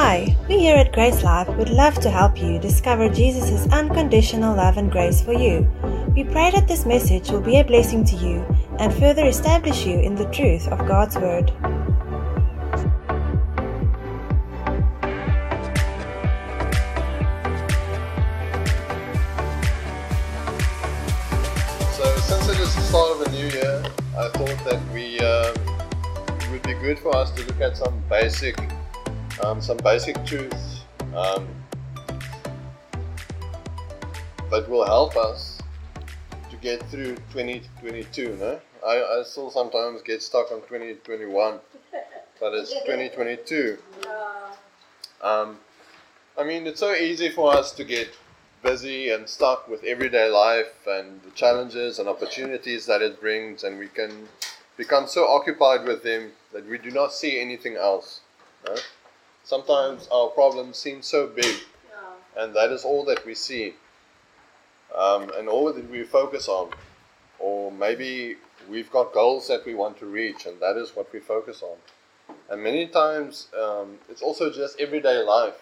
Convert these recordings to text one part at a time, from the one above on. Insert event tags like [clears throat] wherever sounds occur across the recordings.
Hi, we here at Grace Life would love to help you discover Jesus' unconditional love and grace for you. We pray that this message will be a blessing to you and further establish you in the truth of God's Word. So since it is the start of a new year, I thought that we uh, it would be good for us to look at some basic, um, some basic truths um, that will help us to get through 2022. No, I, I still sometimes get stuck on 2021, but it's 2022. Um, I mean, it's so easy for us to get busy and stuck with everyday life and the challenges and opportunities that it brings, and we can become so occupied with them that we do not see anything else. Sometimes our problems seem so big, and that is all that we see, um, and all that we focus on. Or maybe we've got goals that we want to reach, and that is what we focus on. And many times um, it's also just everyday life,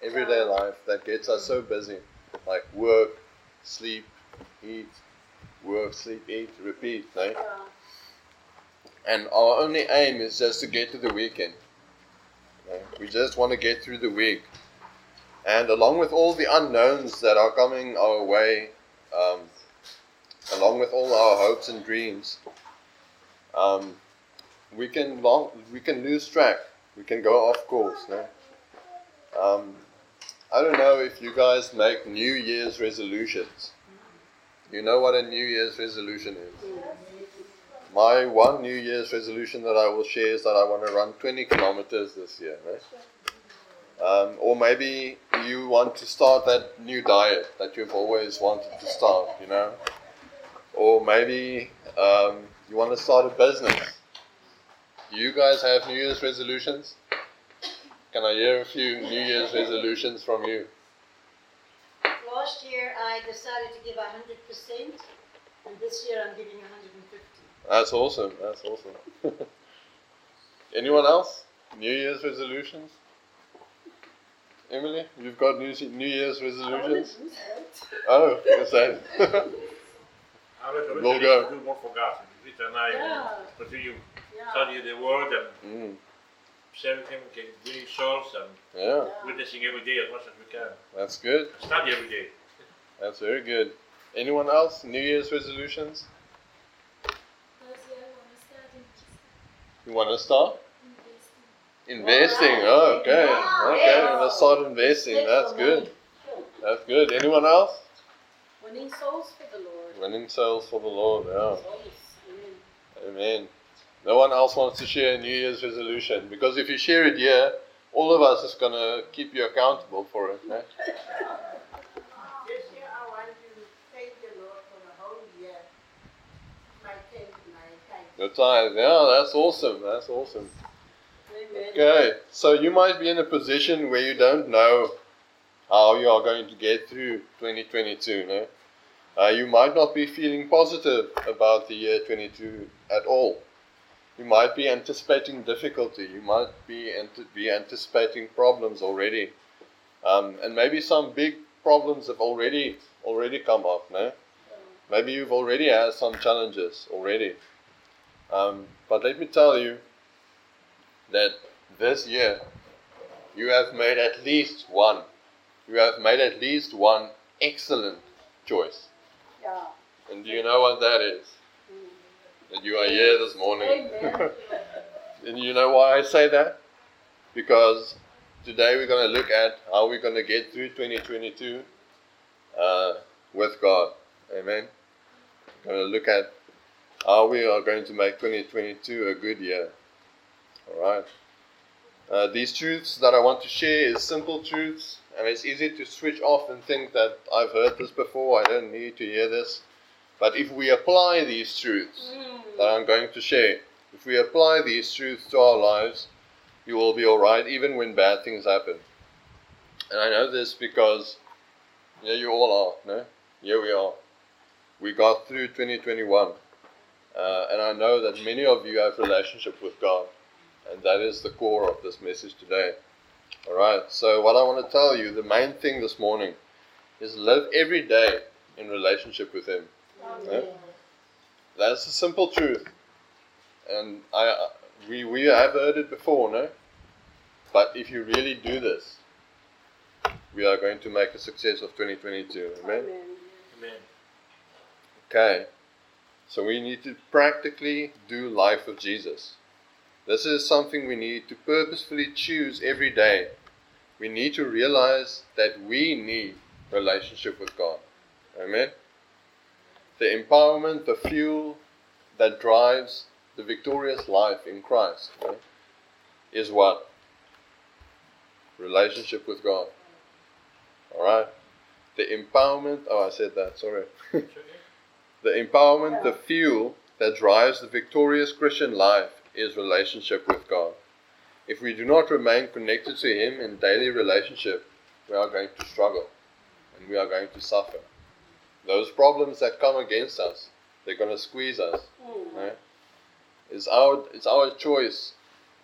everyday life that gets us so busy, like work, sleep, eat, work, sleep, eat, repeat. No? And our only aim is just to get to the weekend. We just want to get through the week. And along with all the unknowns that are coming our way, um, along with all our hopes and dreams, um, we can long, we can lose track. We can go off course. No? Um, I don't know if you guys make New Year's resolutions. You know what a New Year's resolution is. My one New Year's resolution that I will share is that I want to run 20 kilometers this year. Right? Um, or maybe you want to start that new diet that you've always wanted to start, you know. Or maybe um, you want to start a business. Do you guys have New Year's resolutions? Can I hear a few New Year's resolutions from you? Last year I decided to give 100%, and this year I'm giving 150. That's awesome. That's awesome. [laughs] Anyone else? New Year's resolutions? Emily, you've got New, New Year's resolutions? Oh, [laughs] is that? Alles We'll go. do more for God. Dit en I Yeah. continue Yeah. study the word and mm, sharing Him, getting winning souls and yeah, witnessing every day as much as we can. that's good. Study every day. That's very good. Anyone else? New Year's resolutions? You want to start? Investing. Oh, okay. Okay, I'm gonna start investing. That's good. That's good. Anyone else? Winning souls for the Lord. Winning souls for the Lord. Yeah. Souls. Amen. Amen. No one else wants to share a New Year's resolution because if you share it here, all of us is gonna keep you accountable for it. eh? This year I want to thank the Lord for the whole year. My tenth, Yeah, that's awesome. That's awesome. Amen. Okay, so you might be in a position where you don't know how you are going to get through 2022. No? Uh, you might not be feeling positive about the year 22 at all. You might be anticipating difficulty. You might be ant- be anticipating problems already, um, and maybe some big problems have already already come up. No, maybe you've already had some challenges already. Um, but let me tell you that this year you have made at least one. You have made at least one excellent choice. Yeah. And do you know what that is? That you are here this morning. Amen. [laughs] and you know why I say that? Because today we're going to look at how we're going to get through 2022 uh, with God. Amen. We're going to look at how we are going to make 2022 a good year. All right. Uh, these truths that I want to share is simple truths, and it's easy to switch off and think that I've heard this before. I don't need to hear this. But if we apply these truths that I'm going to share, if we apply these truths to our lives, you will be all right, even when bad things happen. And I know this because here you all are, no? Here we are. We got through 2021, uh, and I know that many of you have relationship with God, and that is the core of this message today. Alright, so what I want to tell you, the main thing this morning, is live every day in relationship with Him. Yeah? That's the simple truth. And I, we, we have heard it before, no? But if you really do this, we are going to make a success of 2022. Amen? Amen. Okay. So we need to practically do life of Jesus. This is something we need to purposefully choose every day. We need to realize that we need relationship with God. Amen. The empowerment, the fuel that drives the victorious life in Christ right, is what? Relationship with God. Alright? The empowerment, oh, I said that, sorry. [laughs] The empowerment, the fuel that drives the victorious Christian life is relationship with God. If we do not remain connected to Him in daily relationship, we are going to struggle and we are going to suffer. Those problems that come against us, they're going to squeeze us. Hmm. right? It's our it's our choice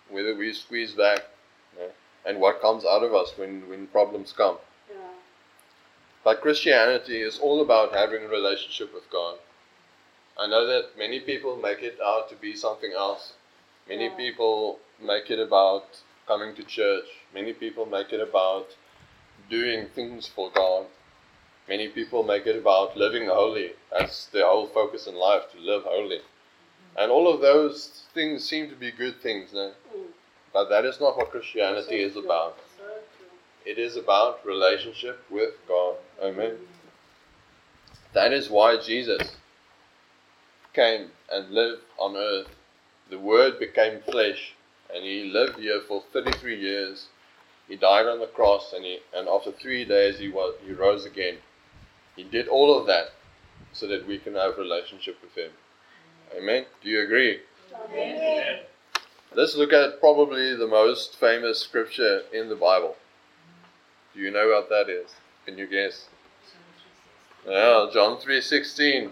whether we squeeze back right? and what comes out of us when, when problems come. But Christianity is all about having a relationship with God. I know that many people make it out to be something else. Many Yeah. people make it about coming to church. Many people make it about doing things for God. Many people make it about living holy. That's their whole focus in life, to live holy. Mm-hmm. And all of those things seem to be good things, no? Mm. But that is not what Christianity is about. It is about relationship with God. Amen. Mm-hmm. That is why Jesus came and lived on earth. The Word became flesh, and He lived here for 33 years. He died on the cross, and he and after three days He was He rose again. He did all of that so that we can have relationship with Him. Amen. Do you agree? Amen. Let's look at probably the most famous scripture in the Bible. Do you know what that is? Can you guess? Yeah, John 3:16.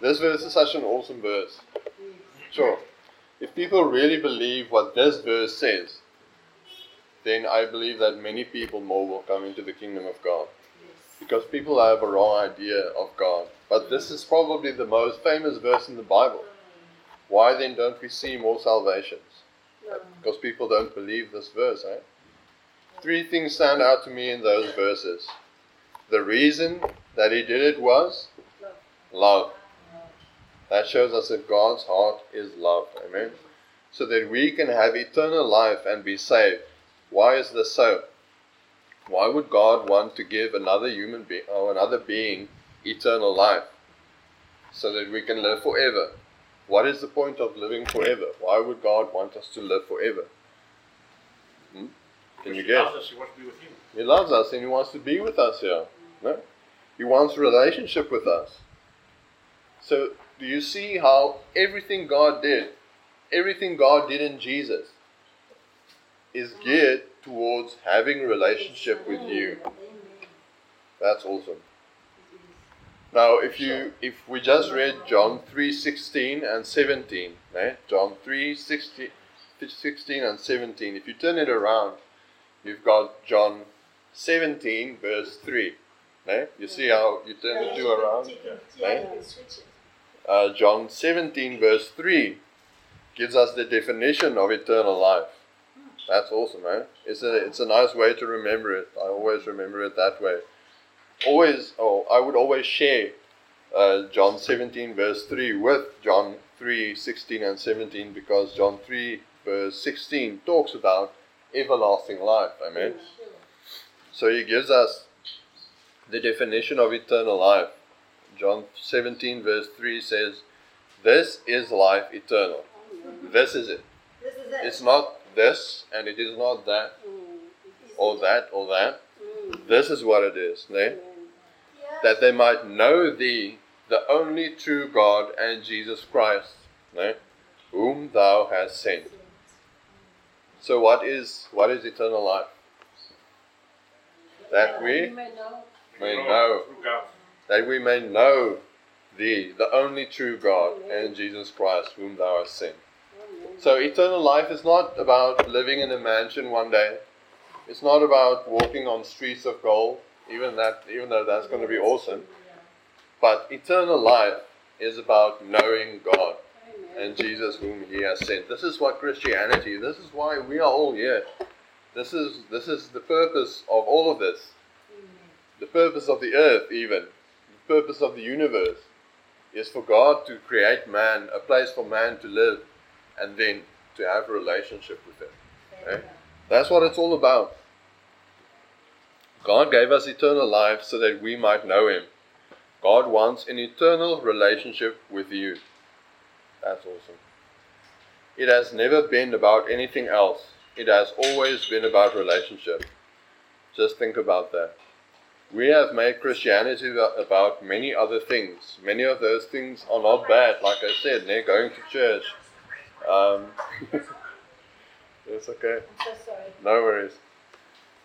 This verse is such an awesome verse. Sure. If people really believe what this verse says, then I believe that many people more will come into the kingdom of God. Because people have a wrong idea of God. But this is probably the most famous verse in the Bible. Why then don't we see more salvations? Because people don't believe this verse, eh? Three things stand out to me in those verses. The reason that he did it was love. That shows us that God's heart is love. Amen. So that we can have eternal life and be saved. Why is this so? Why would God want to give another human being or another being eternal life? So that we can live forever. What is the point of living forever? Why would God want us to live forever? Hmm? Can you guess? He loves us, He wants to be with you. He loves us and He wants to be with us here. No? He wants a relationship with us. So, do you see how everything God did, everything God did in Jesus, is geared towards having relationship with you? That's awesome. Now, if you if we just read John three sixteen and seventeen, eh? John 3, 16, 16 and seventeen. If you turn it around, you've got John seventeen verse three. Eh? You see how you turn the two around. Uh, John seventeen verse three gives us the definition of eternal life. That's awesome, eh? It's a it's a nice way to remember it. I always remember it that way always, oh, I would always share uh, John 17 verse 3 with John 3 16 and 17 because John 3 verse 16 talks about everlasting life. Amen. So he gives us the definition of eternal life. John 17 verse 3 says, This is life eternal. This is it. This is it. It's not this and it is not that. or that or that. Mm. This is what it is, ne? That they might know thee, the only true God, and Jesus Christ, ne? whom thou hast sent. So what is what is eternal life? That we You may know. May know Through God. that we may know thee, the only true God, and Jesus Christ, whom thou hast sent. So eternal life is not about living in a mansion one day. It's not about walking on streets of gold, even that even though that's going to be awesome. But eternal life is about knowing God and Jesus whom he has sent. This is what Christianity, this is why we are all here. This is this is the purpose of all of this. The purpose of the earth even. Purpose of the universe is for God to create man, a place for man to live and then to have a relationship with him. Okay? That's what it's all about. God gave us eternal life so that we might know him. God wants an eternal relationship with you. That's awesome. It has never been about anything else. It has always been about relationship. Just think about that. We have made Christianity about many other things. Many of those things are not bad, like I said, they're going to church. Um, [laughs] it's okay. I'm so sorry. No worries.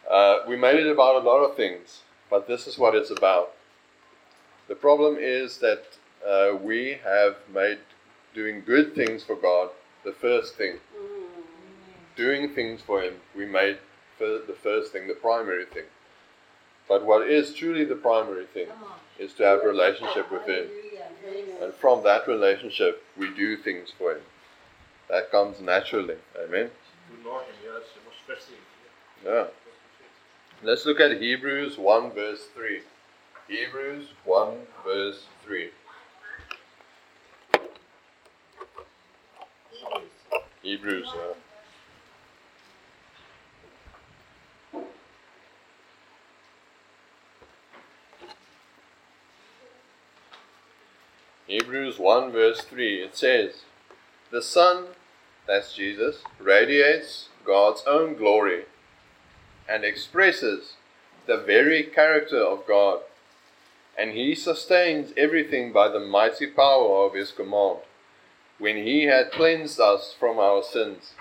Uh, we made it about a lot of things, but this is what it's about. The problem is that uh, we have made doing good things for God the first thing. Doing things for Him, we made fir- the first thing, the primary thing. But what is truly the primary thing oh. is to have a relationship with Him. And from that relationship, we do things for Him. That comes naturally. Amen. Good morning. Ja, dat is was vers 7. Yeah. Let's look at Hebrews 1 verse 3. Hebrews 1 verse 3. Hebrews. Hebrews. Hebrews 1 verse 3. It says, The Son, that's Jesus, radiates God's own glory and expresses the very character of God. And he sustains everything by the mighty power of his command. When he had cleansed us from our sins,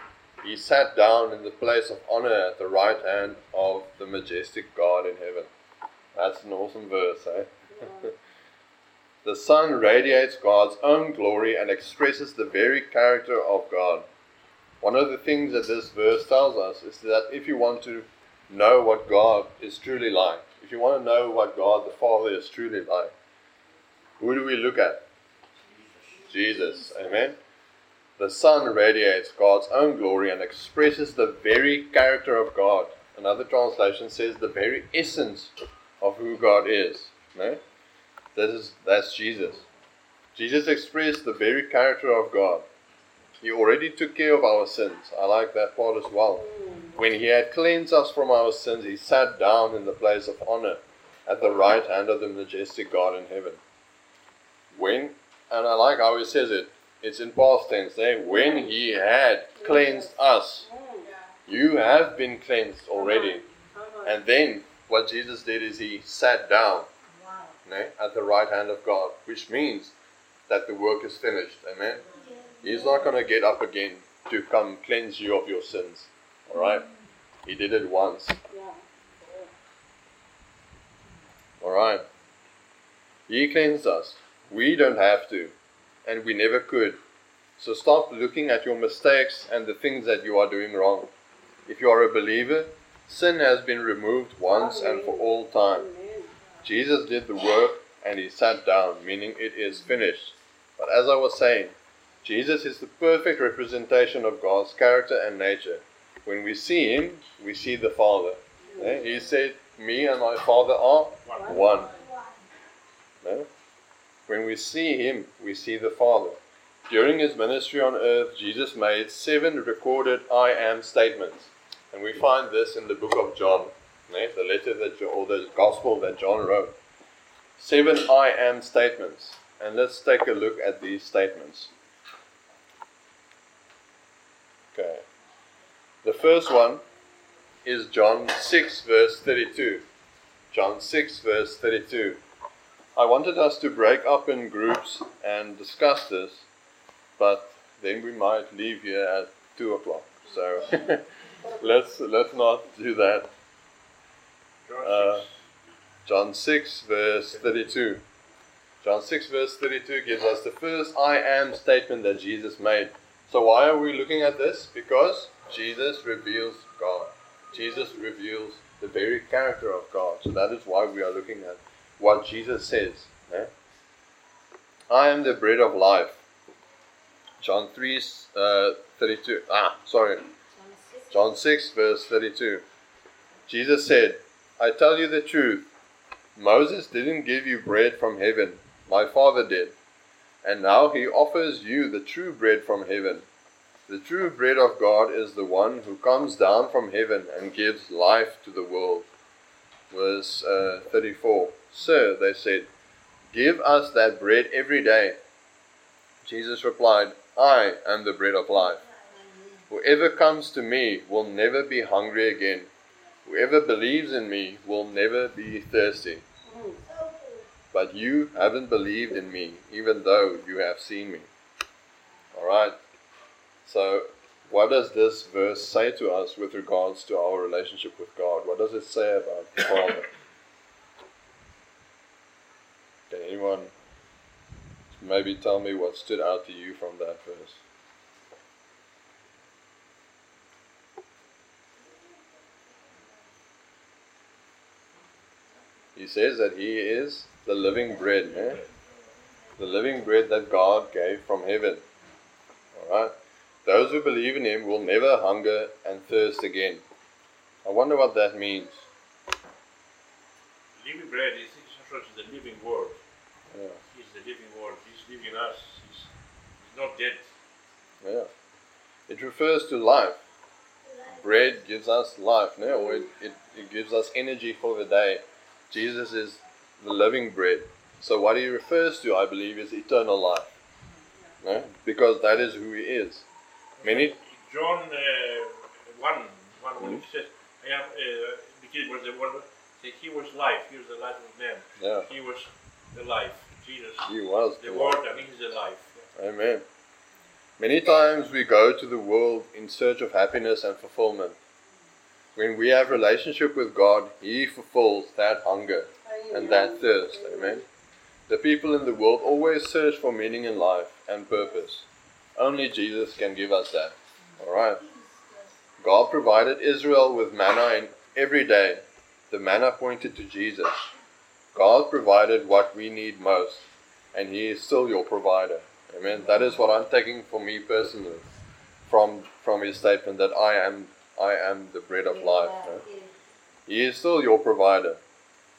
he sat down in the place of honor at the right hand of the majestic God in heaven. That's an awesome verse, eh? The Son radiates God's own glory and expresses the very character of God. One of the things that this verse tells us is that if you want to know what God is truly like, if you want to know what God the Father is truly like, who do we look at? Jesus. Amen. The Son radiates God's own glory and expresses the very character of God. Another translation says the very essence of who God is. No? That is that's Jesus. Jesus expressed the very character of God. He already took care of our sins. I like that part as well. When he had cleansed us from our sins, he sat down in the place of honor at the right hand of the majestic God in heaven. When, and I like how he says it, it's in past tense, eh? when he had cleansed us. You have been cleansed already. And then what Jesus did is he sat down At the right hand of God, which means that the work is finished. Amen. He's not going to get up again to come cleanse you of your sins. All right. He did it once. All right. He cleansed us. We don't have to, and we never could. So stop looking at your mistakes and the things that you are doing wrong. If you are a believer, sin has been removed once and for all time. Jesus did the work and he sat down, meaning it is finished. But as I was saying, Jesus is the perfect representation of God's character and nature. When we see him, we see the Father. Eh? He said, Me and my Father are one. No? When we see him, we see the Father. During his ministry on earth, Jesus made seven recorded I am statements. And we find this in the book of John, the letter that, Jo- or the gospel that John wrote. Seven I am statements. And let's take a look at these statements. Okay. The first one is John 6, verse 32. John 6, verse 32. I wanted us to break up in groups and discuss this, but then we might leave here at 2 o'clock. So [laughs] let's, let's not do that. John Uh, 6. John 6, verse 32. John 6, verse 32 gives us the first I am statement that Jesus made. So, why are we looking at this? Because Jesus reveals God. Jesus reveals the very character of God. So, that is why we are looking at what Jesus says. eh? I am the bread of life. John 3, uh, 32. Ah, sorry. John 6, verse 32. Jesus said, I tell you the truth. Moses didn't give you bread from heaven, my Father did. And now he offers you the true bread from heaven. The true bread of God is the one who comes down from heaven and gives life to the world. Verse uh, 34 Sir, they said, give us that bread every day. Jesus replied, I am the bread of life. Whoever comes to me will never be hungry again. Whoever believes in me will never be thirsty. But you haven't believed in me, even though you have seen me. Alright? So, what does this verse say to us with regards to our relationship with God? What does it say about the Father? Can anyone maybe tell me what stood out to you from that verse? He says that He is the living bread, eh? the living bread that God gave from heaven. Alright? Those who believe in Him will never hunger and thirst again. I wonder what that means. Living bread is the living word. Yeah. He's the living word. He's living us. He's, he's not dead. Yeah. It refers to life. Bread gives us life, no? Or it, it, it gives us energy for the day. Jesus is the living bread. So what he refers to, I believe, is eternal life. No? Because that is who he is. Many John uh, 1, 1 when Mhm. it says, I am, uh, because was the word, he was life, he was the life of man. yeah, He was the life. Jesus, he was the the word, life. and he is the life. Amen. Many times we go to the world in search of happiness and fulfillment. When we have relationship with God, He fulfills that hunger and that thirst. Amen. The people in the world always search for meaning in life and purpose. Only Jesus can give us that. Alright. God provided Israel with manna in every day. The manna pointed to Jesus. God provided what we need most, and He is still your provider. Amen. That is what I'm taking for me personally from from His statement that I am I am the bread of life. no? He is still your provider.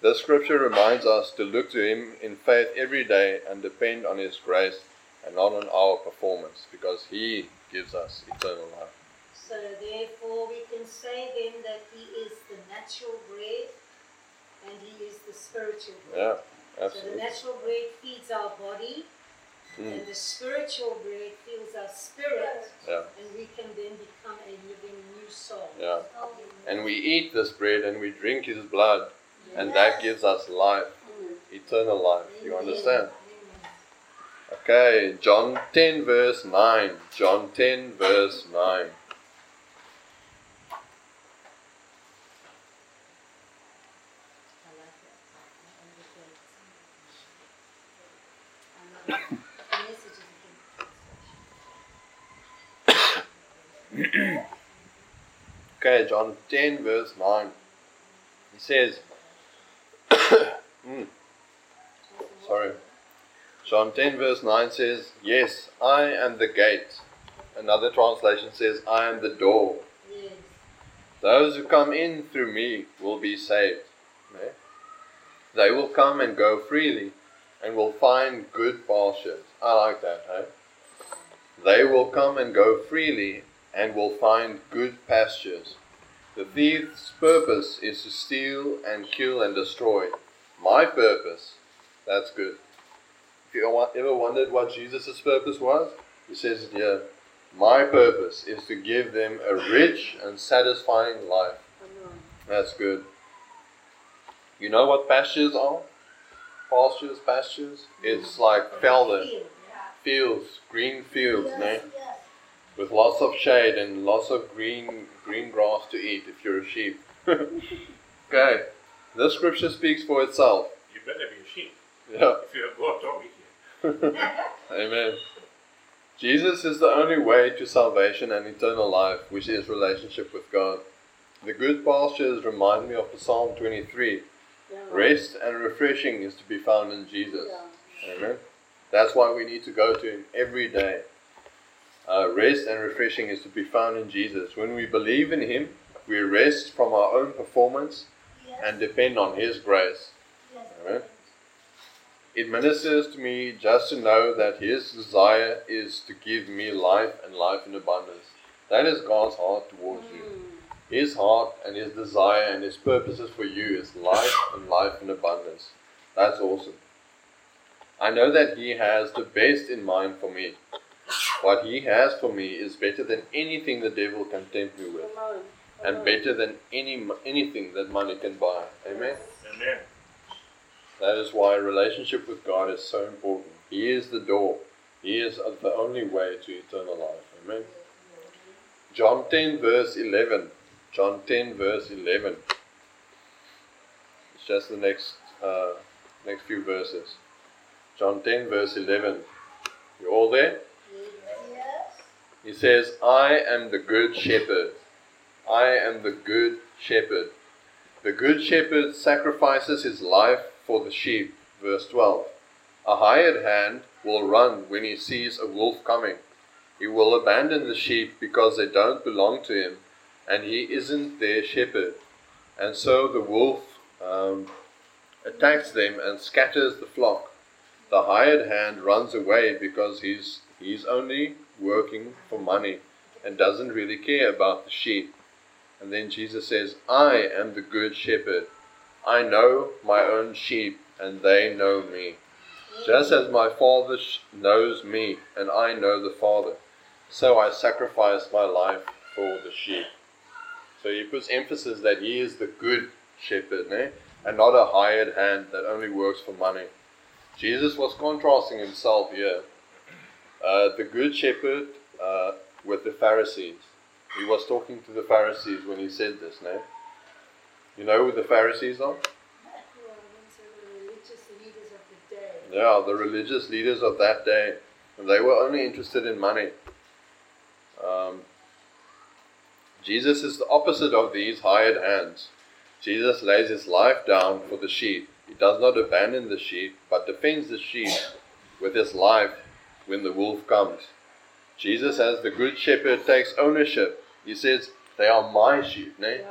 This scripture reminds us to look to Him in faith every day and depend on His grace and not on our performance because He gives us eternal life. So therefore we can say then that he is the natural bread and he is the spiritual bread. Yeah, absolutely. So the natural bread feeds our body Mm, and the spiritual bread feeds our spirit yeah, and we can then become a living new soul. yeah. And we eat this bread and we drink His blood, and that gives us life, mm. eternal life. You understand? Okay, John 10, verse 9. John 10, verse 9. I like that. The message is Okay, John 10, verse 9. He says, [coughs] Mm, sorry. John 10, verse 9 says, Yes, I am the gate. Another translation says, I am the door. Yes. Those who come in through me will be saved. Eh? They will come and go freely and will find good pastures. I like that, eh? They will come and go freely and will find good pastures. The thief's purpose is to steal and kill and destroy. My purpose, that's good. If you ever wondered what Jesus' purpose was, he says it here. My purpose is to give them a rich and satisfying life. That's good. You know what pastures are? Pastures, pastures? It's like velden, fields, green fields, no? With lots of shade and lots of green green grass to eat if you're a sheep. [laughs] okay. This scripture speaks for itself. You better be a sheep. Yeah. If you have goat, don't be. [laughs] Amen. Jesus is the only way to salvation and eternal life, which is relationship with God. The good pastures remind me of the Psalm 23. Rest and refreshing is to be found in Jesus. Amen. That's why we need to go to Him every day. Uh, rest and refreshing is to be found in Jesus. When we believe in Him, we rest from our own performance and depend on His grace. Amen. It ministers to me just to know that His desire is to give me life and life in abundance. That is God's heart towards you. His heart and His desire and His purposes for you is life and life in abundance. That's awesome. I know that He has the best in mind for me. What He has for me is better than anything the devil can tempt me with, and better than any anything that money can buy. Amen. Amen. That is why a relationship with God is so important. He is the door. He is the only way to eternal life. Amen. John 10 verse 11. John 10 verse 11. It's just the next uh, next few verses. John 10 verse 11. You all there? He says, I am the good shepherd. I am the good shepherd. The good shepherd sacrifices his life for the sheep. Verse 12. A hired hand will run when he sees a wolf coming. He will abandon the sheep because they don't belong to him and he isn't their shepherd. And so the wolf um, attacks them and scatters the flock. The hired hand runs away because he's, he's only working for money and doesn't really care about the sheep. And then Jesus says, I am the good shepherd. I know my own sheep, and they know me. Just as my Father knows me, and I know the Father, so I sacrifice my life for the sheep. So he puts emphasis that he is the good shepherd, and not a hired hand that only works for money. Jesus was contrasting himself here. Uh, the good shepherd uh, with the Pharisees. He was talking to the Pharisees when he said this, no? You know who the Pharisees are? Yeah, the religious leaders of that day. And they were only interested in money. Um, Jesus is the opposite of these hired hands. Jesus lays his life down for the sheep. He does not abandon the sheep, but defends the sheep with his life when the wolf comes. Jesus, as the good shepherd, takes ownership. He says, They are my sheep. Ne?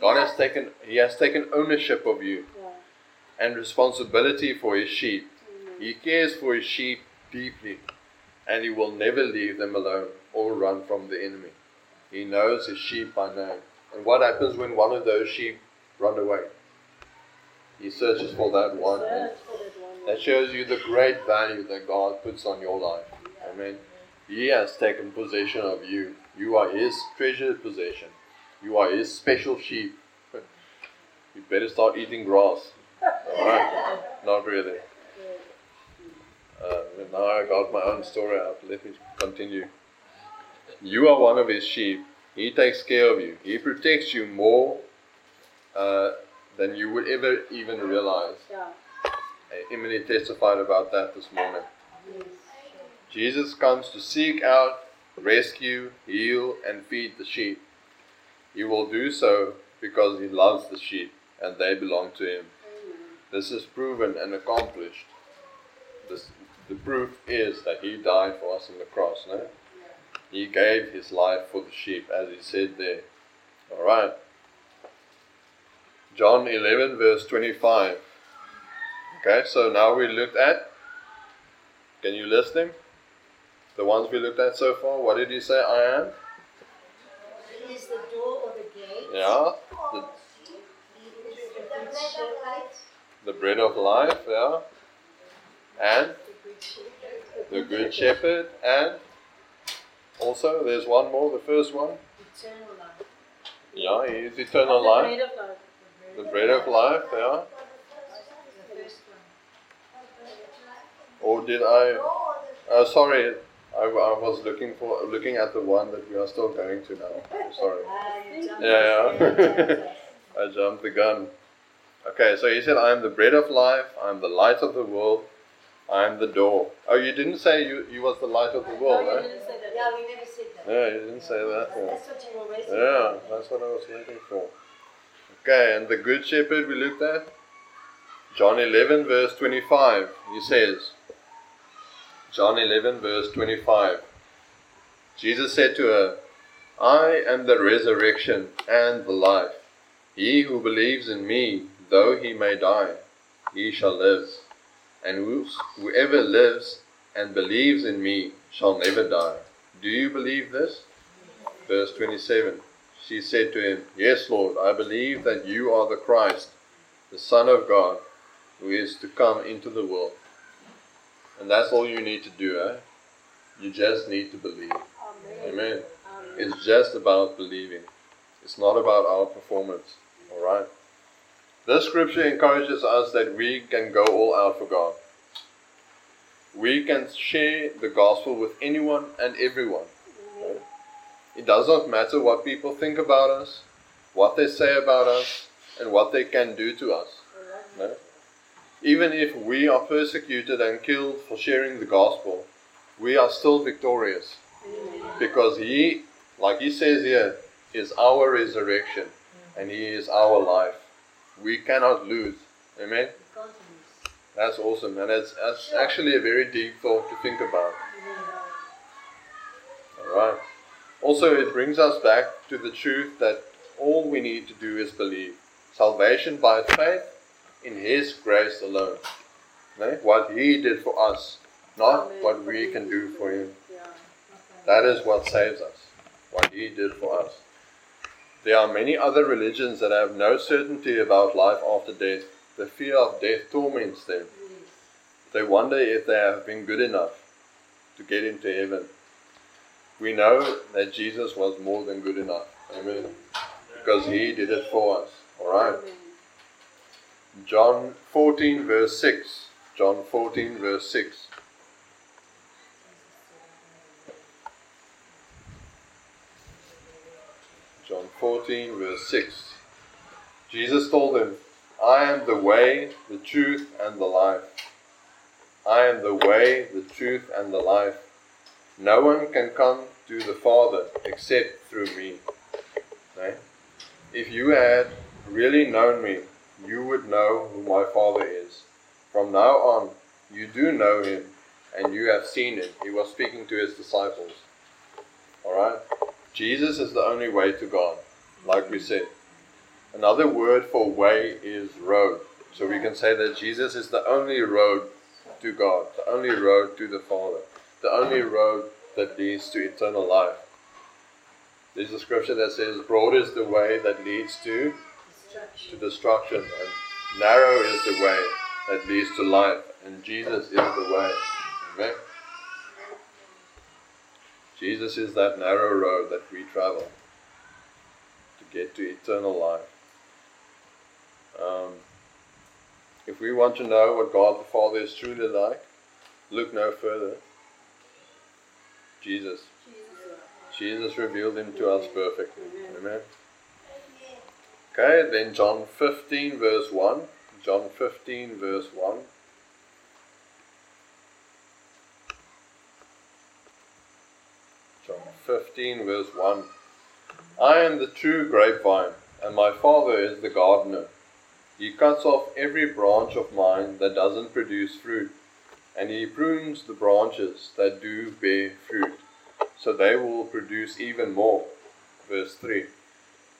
God has taken He has taken ownership of you and responsibility for his sheep. He cares for his sheep deeply, and he will never leave them alone or run from the enemy. He knows his sheep by name. And what happens when one of those sheep run away? He searches for that one. That shows you the great value that God puts on your life. Amen. He has taken possession of you. You are His treasured possession. You are His special sheep. [laughs] You better start eating grass. Alright? Not really. Uh, now I got my own story out. Let me continue. You are one of His sheep. He takes care of you. He protects you more uh, than you would ever even realize. Yeah. Emily testified about that this morning. Jesus comes to seek out, rescue, heal, and feed the sheep. He will do so because he loves the sheep and they belong to him. This is proven and accomplished. This, the proof is that he died for us on the cross. No? He gave his life for the sheep, as he said there. Alright. John 11, verse 25. Okay, so now we looked at. Can you list them? The ones we looked at so far. What did you say? I am? He is the door or the gate. Yeah. The, the bread of life. Yeah. And The good shepherd. the good shepherd. And also, there's one more. The first one. Eternal life. Yeah, He is eternal The bread of life. The bread of life, yeah. The first one. Or did I? Uh, sorry, I, I was looking for looking at the one that we are still going to now. I'm sorry. Ah, Yeah, yeah. [laughs] I jumped the gun. Okay, so he said, I am the bread of life, I am the light of the world, I am the door. Oh, you didn't say you, you was the light of the world, No, you eh? didn't say that. Yeah, we never said that. Yeah, you didn't say that. yeah. That's what you were waiting Yeah, for. that's what I was looking for. Okay, and the Good Shepherd we looked at. John 11, verse 25, he says, John 11, verse 25. Jesus said to her, I am the resurrection and the life. He who believes in me, though he may die, he shall live. And whoever lives and believes in me shall never die. Do you believe this? Verse 27 She said to him, Yes, Lord, I believe that you are the Christ, the Son of God, who is to come into the world. And that's all you need to do, eh? You just need to believe. Amen. It's just about believing. It's not about our performance. Alright? This scripture encourages us that we can go all out for God. We can share the gospel with anyone and everyone. Okay? It does not matter what people think about us, what they say about us, and what they can do to us. No? Even if we are persecuted and killed for sharing the gospel, we are still victorious. Because He, like He says here, is our resurrection and He is our life. We cannot lose. Amen? That's awesome. And it's, it's actually a very deep thought to think about. Alright. Also, it brings us back to the truth that all we need to do is believe. Salvation by faith in His grace alone. What He did for us, not what we can do for Him. Yeah. That is what saves us, what He did for us. There are many other religions that have no certainty about life after death. The fear of death torments them. They wonder if they have been good enough to get into heaven. We know that Jesus was more than good enough. Amen. Because He did it for us. Alright. John 14, verse 6. John 14, verse 6. John 14, verse 6. Jesus told him, I am the way, the truth, and the life. I am the way, the truth, and the life. No one can come to the Father except through me. Okay? If you had really known me, you would know who my Father is. From now on, you do know him, and you have seen him. He was speaking to his disciples. Alright? Jesus is the only way to God, like we said. Another word for way is road. So we can say that Jesus is the only road to God, the only road to the Father, the only road that leads to eternal life. There's a scripture that says, Broad is the way that leads to, to destruction, and narrow is the way that leads to life, and Jesus is the way. Amen. Jesus is that narrow road that we travel to get to eternal life. Um, if we want to know what God the Father is truly like, look no further. Jesus. Jesus revealed him to us perfectly. Amen. Okay, then John 15, verse 1. John 15, verse 1. John 15, verse 1. I am the true grapevine, and my Father is the gardener. He cuts off every branch of mine that doesn't produce fruit, and he prunes the branches that do bear fruit, so they will produce even more. Verse 3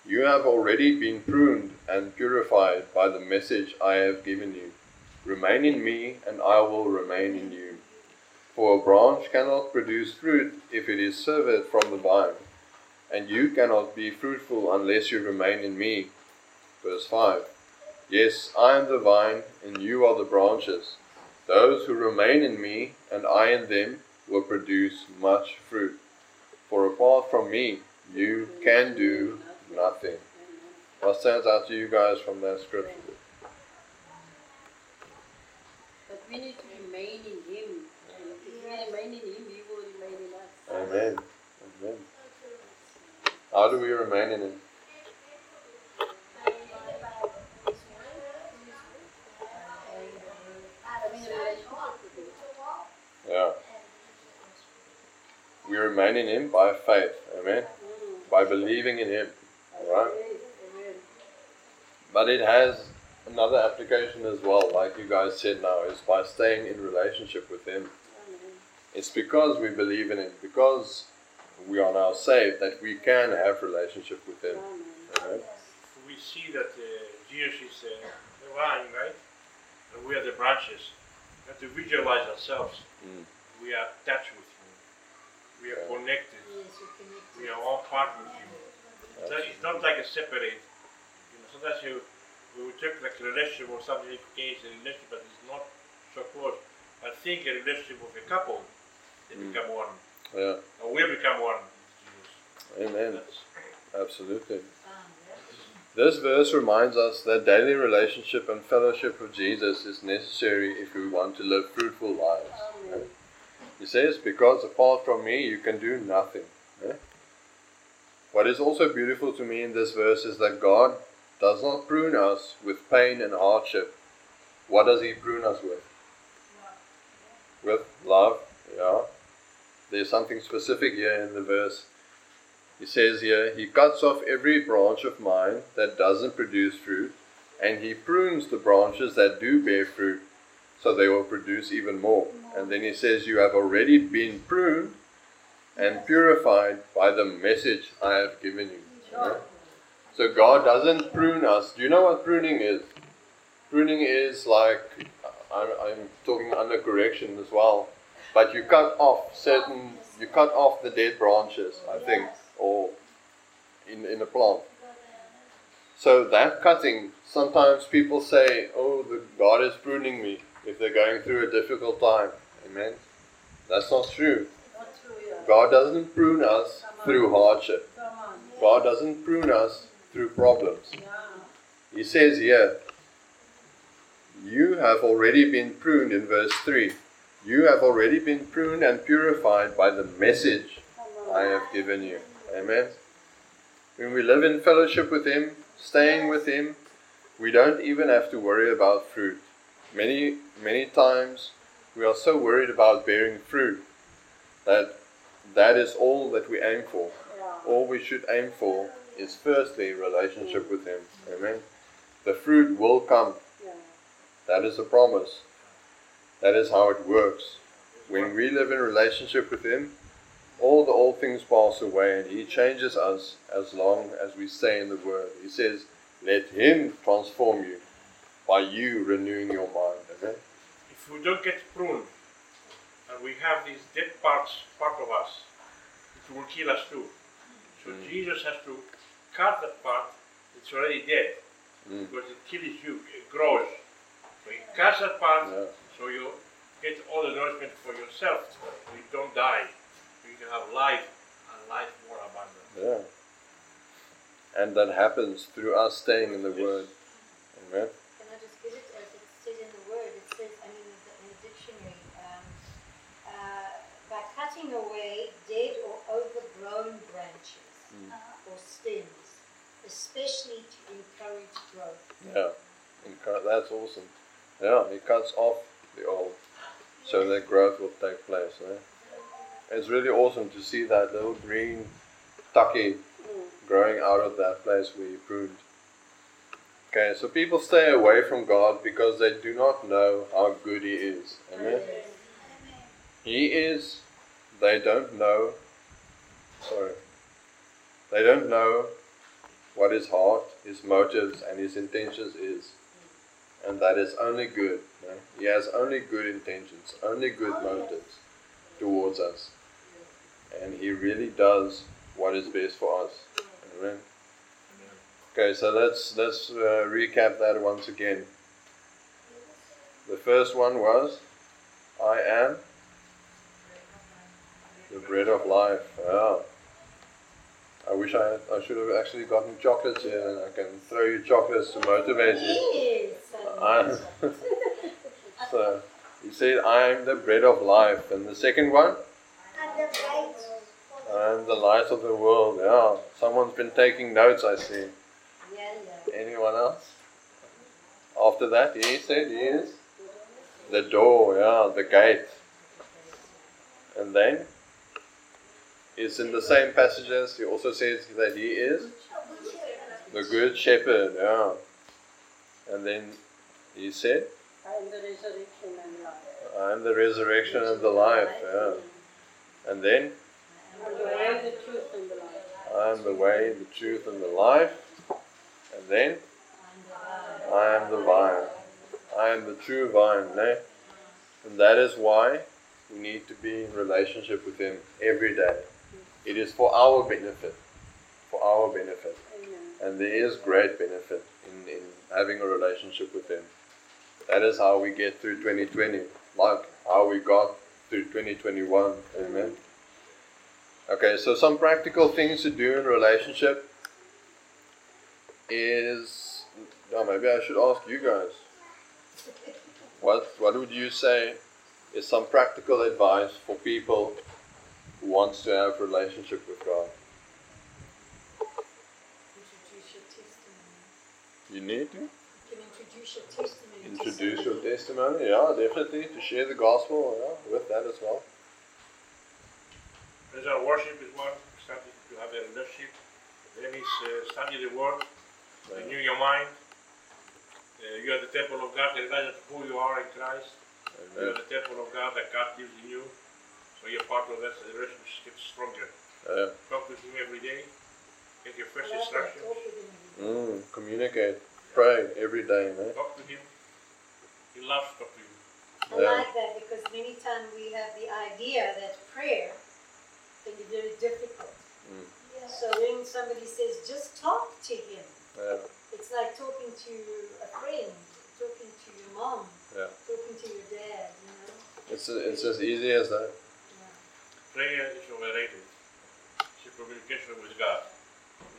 You have already been pruned and purified by the message I have given you. Remain in me, and I will remain in you. For a branch cannot produce fruit if it is severed from the vine, and you cannot be fruitful unless you remain in me. Verse 5 Yes, I am the vine, and you are the branches. Those who remain in me, and I in them, will produce much fruit. For apart from me, you can do nothing. What stands out to you guys from that scripture? But we need to remain in Him. And if we remain in Him, He will remain in us. Amen. Amen. How do we remain in Him? Having a relationship with Him. Yeah. We remain in Him by faith. Amen. By believing in Him. Alright? Amen. But it has another application as well, like you guys said now, is by staying in relationship with Him. It's because we believe in Him, because we are now saved, that we can have relationship with Him. Amen. Amen. We see that uh, Jesus is uh, the vine, right? And we are the branches. We have to visualize ourselves. Mm. We are attached with Him. We are Yeah. connected. Yes, you connect. We are all part with Him. So it's not like a separate. You know, sometimes you we would take like a relationship or something like okay, it's a relationship, but it's not so close. I think a relationship with a couple, they Mm. become one, Yeah. or we become one. Amen. That's, Absolutely. Um, This verse reminds us that daily relationship and fellowship with Jesus is necessary if we want to live fruitful lives. Amen. He says, Because apart from me, you can do nothing. What is also beautiful to me in this verse is that God does not prune us with pain and hardship. What does He prune us with? With love. Yeah. There's something specific here in the verse. He says here, He cuts off every branch of mine that doesn't produce fruit, and He prunes the branches that do bear fruit, so they will produce even more. And then He says, You have already been pruned and purified by the message I have given you. So God doesn't prune us. Do you know what pruning is? Pruning is like, I'm, I'm talking under correction as well, but you cut off certain, you cut off the dead branches, I think, or in, in a plant. So that cutting, sometimes people say, oh, the God is pruning me if they're going through a difficult time. Amen. That's not true. Not true. God doesn't prune us through hardship. God doesn't prune us through problems. He says here, You have already been pruned in verse 3. You have already been pruned and purified by the message I have given you. Amen. When we live in fellowship with Him, staying with Him, we don't even have to worry about fruit. Many, many times we are so worried about bearing fruit that that is all that we aim for. Yeah. All we should aim for is firstly relationship with Him. Amen. The fruit will come. Yeah. That is a promise. That is how it works. When we live in relationship with Him, all the old things pass away and He changes us as long as we stay in the Word. He says, Let Him transform you by you renewing your mind. Amen. if we don't get pruned, and we have these dead parts, part of us, it will kill us too. So Mm. Jesus has to cut that part. It's already dead Mm. because it kills you, it grows. So he cuts that part, Yeah. so you get all the nourishment for yourself. So you don't die. So you can have life and life more abundant. Yeah. And that happens through us staying in the Yes. Word. Amen. Can I just give it as it says in the word? It says, I mean, in the, in the dictionary, um, uh, by cutting away dead or overgrown branches or stems, especially to encourage growth. Yeah, that's awesome. Yeah, he cuts off the old so that growth will take place. Eh? It's really awesome to see that little green tucky growing out of that place where he pruned. Okay, so people stay away from God because they do not know how good He is. Amen. He is, they don't know, sorry, they don't know what his heart, his motives, and his intentions is. And that is only good. He has only good intentions, only good motives towards us. And he really does what is best for us. Amen. Okay, so let's let's uh, recap that once again. The first one was, I am the bread of life. Yeah. I wish I, I should have actually gotten chocolates here and I can throw you chocolates to motivate you. I, [laughs] [laughs] so he said, I am the bread of life. And the second one, I am the light of the world. Yeah, someone's been taking notes, I see. Anyone else? After that, he said he is the door, yeah, the gate. And then, it's in the same passages, he also says that he is the good shepherd, yeah. And then he said, I am the resurrection and life. I am the resurrection and the life, yeah. And then, I am the way, the truth, and the life. I am the way, the truth, and the life. And then, I am the vine. I am the true vine, ne? And that is why we need to be in relationship with Him every day. It is for our benefit. For our benefit. Amen. And there is great benefit in, in having a relationship with Him. That is how we get through 2020, like how we got through 2021. Amen. Okay, so some practical things to do in a relationship is. No, maybe I should ask you guys. What What would you say is some practical advice for people wants to have a relationship with God? Introduce your testimony. You need to You can introduce your testimony. to introduce your testimony. Yeah, definitely to share the gospel. Yeah, with that as well. As our worship is one, starting to have a relationship. Then is uh, study the word, renew your mind. Uh, you are the temple of God, realize who you are in Christ. You are the temple of God that God lives in you. So you're part of that, so the relationship gets stronger. Uh, Talk with Him every day. Get your first Love instructions. talk with him every day. mm, communicate, pray every day. Man. Talk to Him. He loves to talk to you. I Yeah. like that because many times we have the idea that prayer can be very difficult. Mm. So when somebody says, just talk to him, Yeah, it's like talking to a friend, talking to your mom, Yeah. talking to your dad, you know. it's it's as easy as that. Prayer is overrated. It's a communication with God.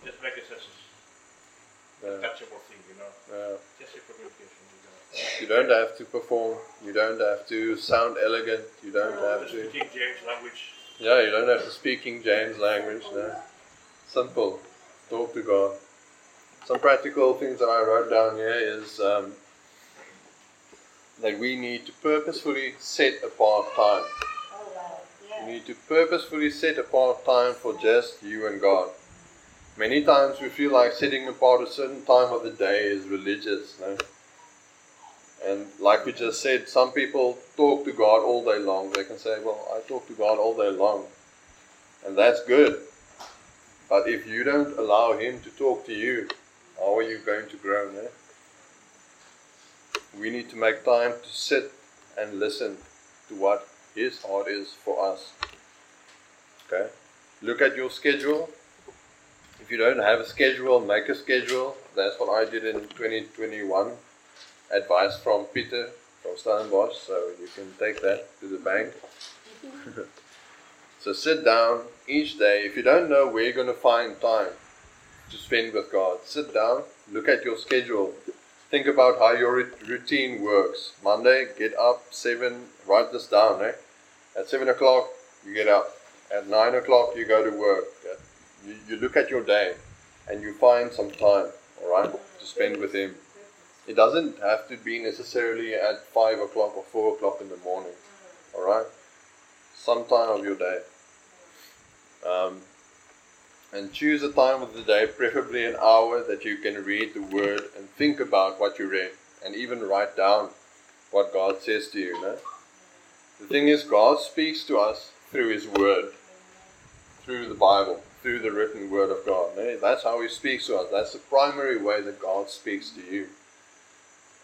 You just as a Yeah, touchable thing, you know. yeah. Just a communication with God. You don't have to perform. You don't have to sound elegant. You don't have to. speaking James language. Yeah, you don't have to speak King James language. No. Simple. Talk to God. Some practical things that I wrote down here is um, that we need to purposefully set apart time. Oh, wow. You Yeah. Need to purposefully set apart time for just you and God. Many times we feel like setting apart a certain time of the day is religious, no? And like we just said, some people talk to God all day long. They can say, Well, I talk to God all day long. And that's good. But if you don't allow Him to talk to you, how are you going to grow, no? We need to make time to sit and listen to what His heart is for us. Okay? Look at your schedule. If you don't have a schedule, make a schedule. That's what I did in 2021. Advice from Peter from Stellenbosch, so you can take that to the bank. [laughs] so sit down each day. If you don't know where you're going to find time to spend with God, sit down, look at your schedule, think about how your routine works. Monday, get up, 7, write this down. Eh? At 7 o'clock, you get up. At 9 o'clock, you go to work. You, you look at your day and you find some time, all right, to spend with Him. It doesn't have to be necessarily at 5 o'clock or 4 o'clock in the morning, all right? Some time of your day. Um, and choose a time of the day, preferably an hour, that you can read the Word and think about what you read and even write down what God says to you. No? The thing is, God speaks to us through His Word, through the Bible, through the written Word of God. That's how He speaks to us. That's the primary way that God speaks to you.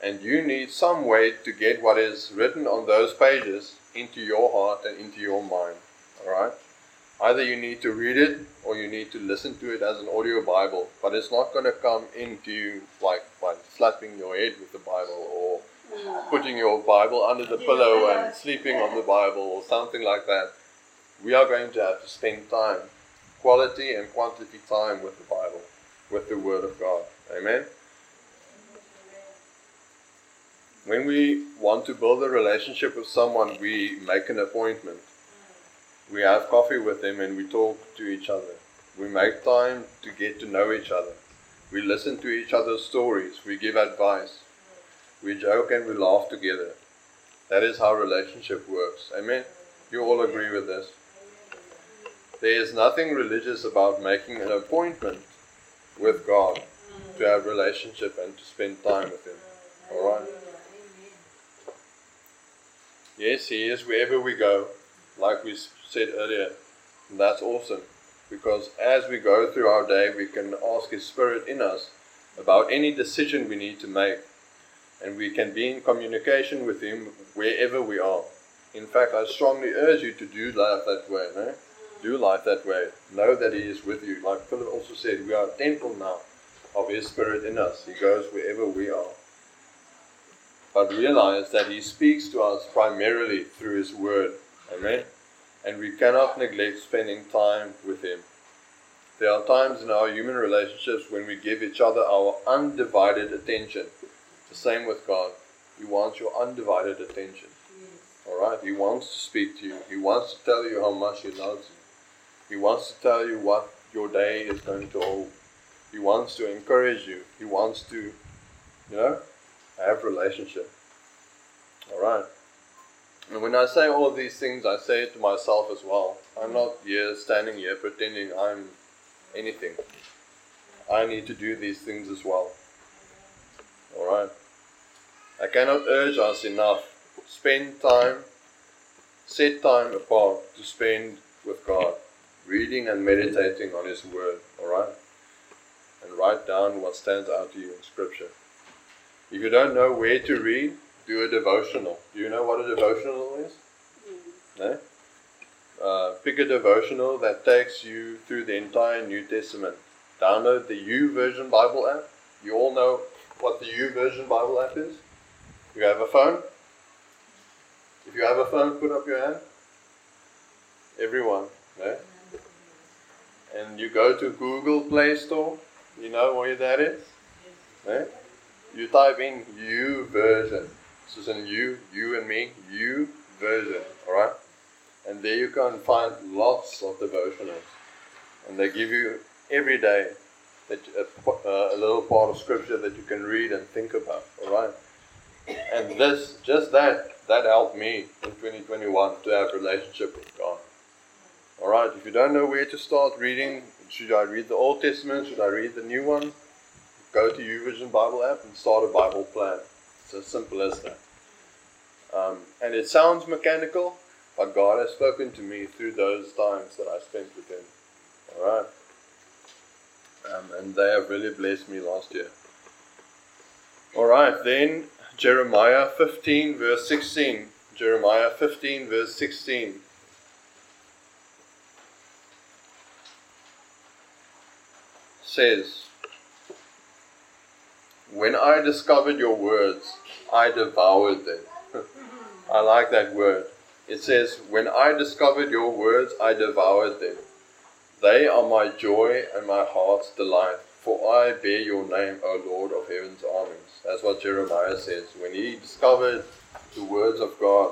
And you need some way to get what is written on those pages into your heart and into your mind. Alright? Either you need to read it or you need to listen to it as an audio Bible, but it's not going to come into you like by slapping your head with the Bible or putting your Bible under the pillow and sleeping on the Bible or something like that. We are going to have to spend time quality and quantity time with the Bible, with the Word of God. Amen. When we want to build a relationship with someone, we make an appointment. We have coffee with them and we talk to each other. We make time to get to know each other. We listen to each other's stories. We give advice. We joke and we laugh together. That is how relationship works. Amen. You all agree with this? There is nothing religious about making an appointment with God to have relationship and to spend time with Him. All right. Yes, He is wherever we go, like we said earlier. And that's awesome because as we go through our day, we can ask His Spirit in us about any decision we need to make, and we can be in communication with Him wherever we are. In fact, I strongly urge you to do life that way. No? Do life that way. Know that He is with you. Like Philip also said, we are a temple now of His Spirit in us. He goes wherever we are. But realize that He speaks to us primarily through His Word. Amen and we cannot neglect spending time with Him. There are times in our human relationships when we give each other our undivided attention. The same with God. He wants your undivided attention. Alright? He wants to speak to you. He wants to tell you how much He loves you. He wants to tell you what your day is going to hold. He wants to encourage you. He wants to, you know, have relationship. Alright? And when I say all of these things, I say it to myself as well. I'm not here standing here pretending I'm anything. I need to do these things as well. Alright? I cannot urge us enough. Spend time, set time apart to spend with God, reading and meditating on His Word. Alright? And write down what stands out to you in Scripture. If you don't know where to read, do a devotional. Do you know what a devotional is? Mm. No? Uh, pick a devotional that takes you through the entire New Testament. Download the YouVersion Bible app. You all know what the YouVersion Bible app is? You have a phone? If you have a phone, put up your hand. Everyone, no? And you go to Google Play Store. You know where that is? No? You type in YouVersion. This is a new, you and me, you version, alright? And there you can find lots of devotionals. And they give you every day that a, a little part of scripture that you can read and think about, alright? And this, just that, that helped me in 2021 to have a relationship with God. Alright, if you don't know where to start reading, should I read the Old Testament? Should I read the new one? Go to YouVersion Bible app and start a Bible plan. It's as simple as that. Um, and it sounds mechanical, but God has spoken to me through those times that I spent with Him. All right. Um, and they have really blessed me last year. All right, then Jeremiah 15, verse 16. Jeremiah 15, verse 16. Says, When I discovered your words, I devoured them. [laughs] I like that word. It says, When I discovered your words, I devoured them. They are my joy and my heart's delight, for I bear your name, O Lord of heaven's armies. That's what Jeremiah says. When he discovered the words of God,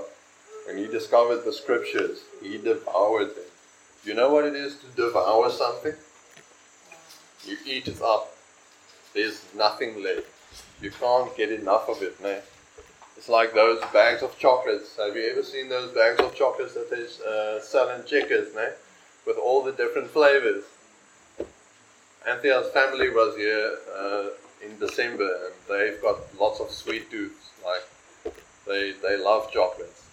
when he discovered the scriptures, he devoured them. You know what it is to devour something? You eat it up. There's nothing left. You can't get enough of it, man. It's like those bags of chocolates. Have you ever seen those bags of chocolates that they uh, sell in Checkers, né? With all the different flavors. Anthea's family was here uh, in December and they've got lots of sweet tooths. Like, they, they love chocolates.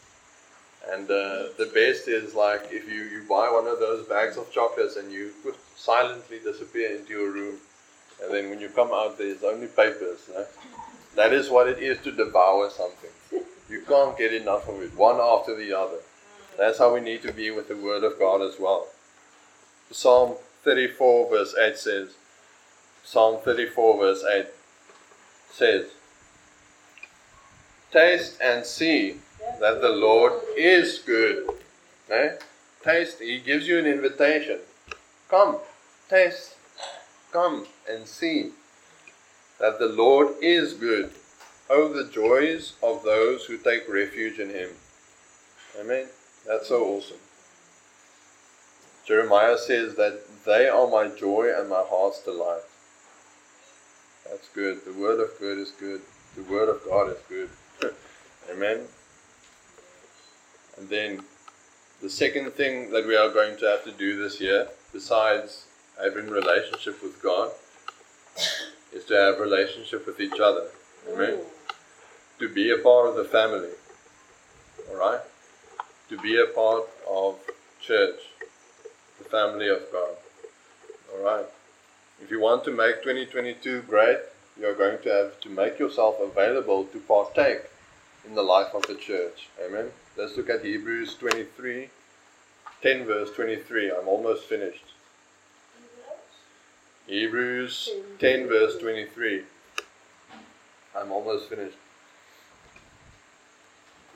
And uh, the best is like if you, you buy one of those bags of chocolates and you silently disappear into your room, and then when you come out, there's only papers. That is what it is to devour something. You can't get enough of it, one after the other. That's how we need to be with the Word of God as well. Psalm 34, verse 8 says, Psalm 34, verse 8 says, Taste and see that the Lord is good. Taste, He gives you an invitation. Come, taste, come and see that the Lord is good. Oh, the joys of those who take refuge in Him. Amen. That's so awesome. Jeremiah says that they are my joy and my heart's delight. That's good. The word of good is good. The word of God is good. [laughs] Amen. And then the second thing that we are going to have to do this year, besides having relationship with God, [coughs] is to have relationship with each other. Amen. To be a part of the family. Alright? To be a part of church. The family of God. Alright? If you want to make 2022 great, you're going to have to make yourself available to partake in the life of the church. Amen. Let's look at Hebrews 23, 10 verse 23. I'm almost finished. Hebrews 10 verse 23. I'm almost finished.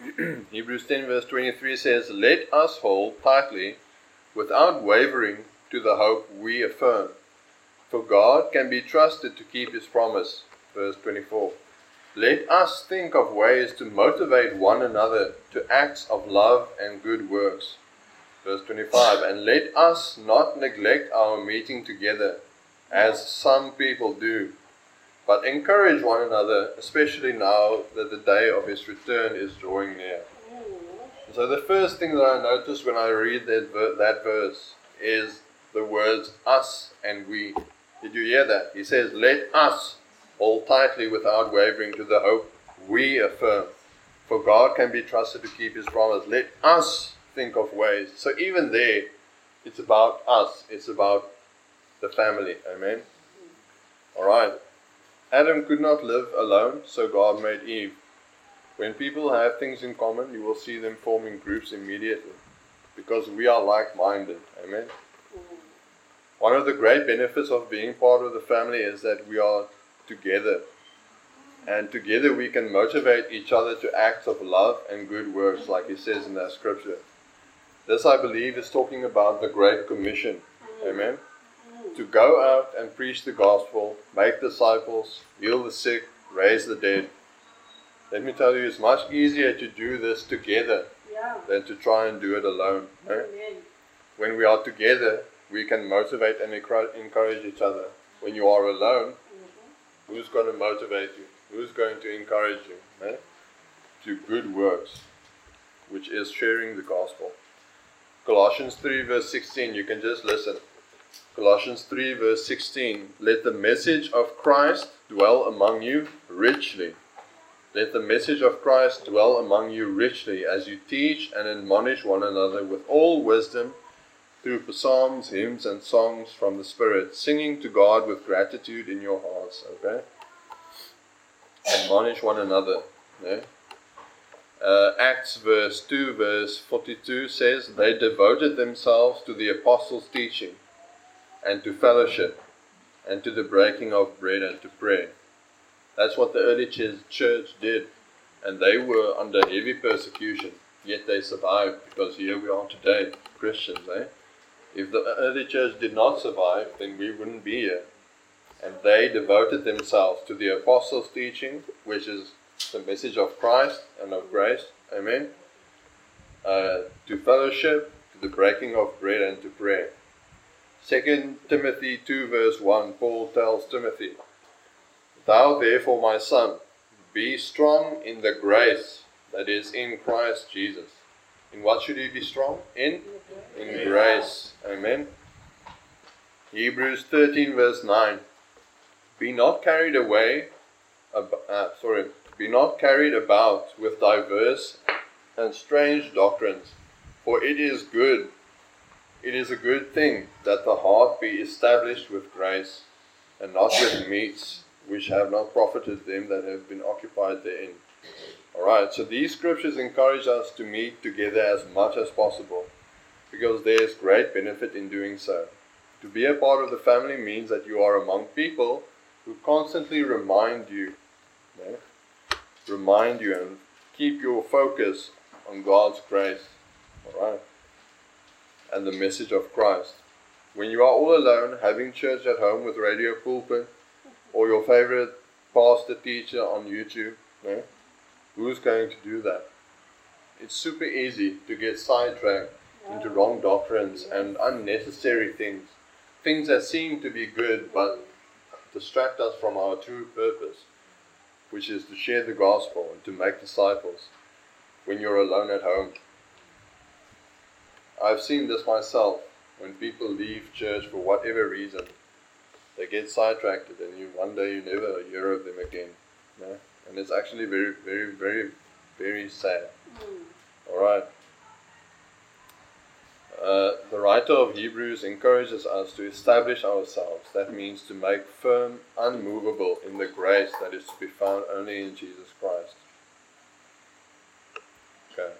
[clears throat] Hebrews 10 verse 23 says, Let us hold tightly without wavering to the hope we affirm. For God can be trusted to keep his promise. Verse 24. Let us think of ways to motivate one another to acts of love and good works. Verse 25. And let us not neglect our meeting together as some people do, but encourage one another, especially now that the day of his return is drawing near. So, the first thing that I notice when I read that, that verse is the words us and we. Did you hear that? He says, Let us hold tightly without wavering to the hope we affirm. For God can be trusted to keep his promise. Let us think of ways. So, even there, it's about us, it's about the family. Amen. All right. Adam could not live alone, so God made Eve. When people have things in common, you will see them forming groups immediately because we are like minded. Amen. One of the great benefits of being part of the family is that we are together. And together we can motivate each other to acts of love and good works, like he says in that scripture. This, I believe, is talking about the Great Commission. Amen to go out and preach the gospel, make disciples, heal the sick, raise the dead. Let me tell you, it's much easier to do this together Yeah. than to try and do it alone. Amen. When we are together, we can motivate and encourage each other. When you are alone, who's going to motivate you? Who's going to encourage you? eh? To good works, which is sharing the gospel. Colossians 3, verse 16, you can just listen. Colossians 3, verse 16 Let the message of Christ dwell among you richly. Let the message of Christ dwell among you richly as you teach and admonish one another with all wisdom through psalms, hymns, and songs from the Spirit, singing to God with gratitude in your hearts. Okay? Admonish one another. Yeah? Uh, Acts verse 2, verse 42 says, They devoted themselves to the apostles' teaching and to fellowship and to the breaking of bread and to prayer. That's what the early ch- church did, and they were under heavy persecution, yet they survived because here we are today, Christians. Eh? If the early church did not survive, then we wouldn't be here. And they devoted themselves to the apostles' teaching, which is the message of Christ and of grace. Amen. Uh, to fellowship, to the breaking of bread, and to prayer. Second Timothy 2 verse 1, Paul tells Timothy, Thou therefore, my son, be strong in the grace that is in Christ Jesus. In what should he be strong? In? In grace. Amen. Hebrews 13 verse 9. Be not carried away, ab- uh, sorry, be not carried about with diverse and strange doctrines, for it is good it is a good thing that the heart be established with grace, and not with meats which have not profited them that have been occupied therein. Alright, so these scriptures encourage us to meet together as much as possible, because there is great benefit in doing so. To be a part of the family means that you are among people who constantly remind you, you remind you and keep your focus on God's grace. Alright? and the message of Christ. When you are all alone, having church at home with radio pulpit, or your favorite pastor teacher on YouTube, no? Who's going to do that? It's super easy to get sidetracked into wrong doctrines and unnecessary things. Things that seem to be good but distract us from our true purpose, which is to share the gospel and to make disciples when you're alone at home. I've seen this myself when people leave church for whatever reason. They get sidetracked and you one day you never hear of them again. And it's actually very, very, very, very sad. Alright. Uh, the writer of Hebrews encourages us to establish ourselves. That means to make firm, unmovable in the grace that is to be found only in Jesus Christ. Okay.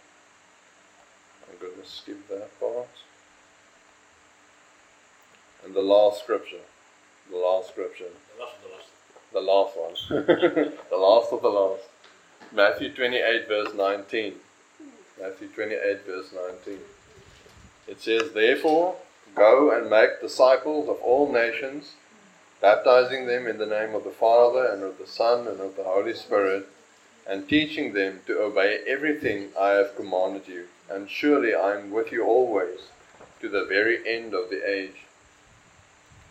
I'm going to skip that part. And the last scripture. The last scripture. The last of the last. The last one. [laughs] the last of the last. Matthew 28, verse 19. Matthew 28, verse 19. It says, Therefore, go and make disciples of all nations, baptizing them in the name of the Father, and of the Son, and of the Holy Spirit, and teaching them to obey everything I have commanded you. And surely I am with you always, to the very end of the age.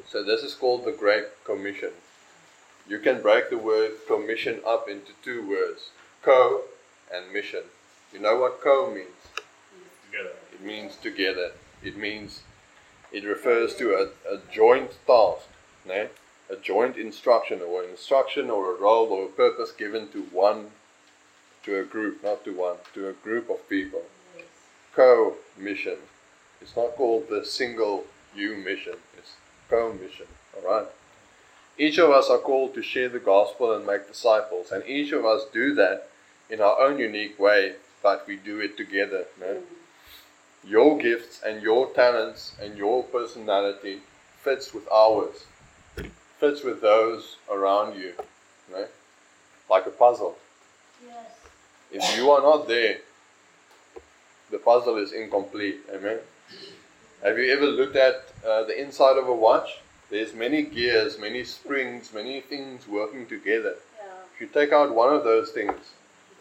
So, this is called the Great Commission. You can break the word commission up into two words co and mission. You know what co means? Together. It means together. It means it refers to a, a joint task, né? a joint instruction or an instruction or a role or a purpose given to one, to a group, not to one, to a group of people. Co mission. It's not called the single you mission, it's co mission. Alright? Each of us are called to share the gospel and make disciples, and each of us do that in our own unique way, but we do it together. No? Your gifts and your talents and your personality fits with ours, fits with those around you, no? like a puzzle. Yes. If you are not there, the puzzle is incomplete. Amen. Have you ever looked at uh, the inside of a watch? There's many gears, many springs, many things working together. Yeah. If you take out one of those things,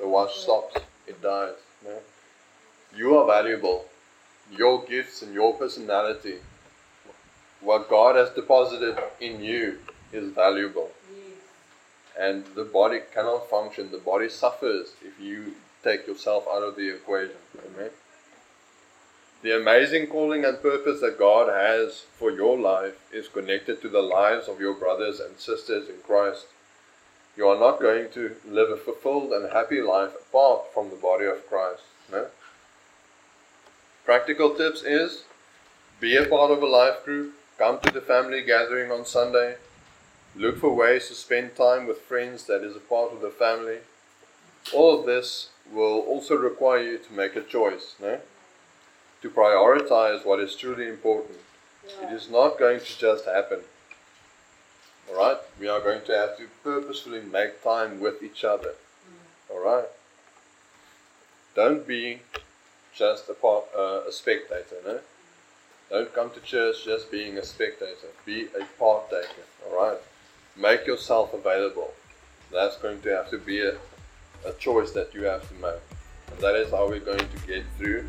the watch stops. It dies. no? You are valuable. Your gifts and your personality, what God has deposited in you, is valuable. And the body cannot function. The body suffers if you take yourself out of the equation. Amen. The amazing calling and purpose that God has for your life is connected to the lives of your brothers and sisters in Christ. You are not going to live a fulfilled and happy life apart from the body of Christ. No? Practical tips is be a part of a life group, come to the family gathering on Sunday, look for ways to spend time with friends that is a part of the family. All of this will also require you to make a choice. No? To prioritize what is truly important. It is not going to just happen. Alright? We are going to have to purposefully make time with each other. Alright? Don't be just a, part, uh, a spectator, no? Don't come to church just being a spectator. Be a partaker. Alright? Make yourself available. That's going to have to be a, a choice that you have to make. And that is how we're going to get through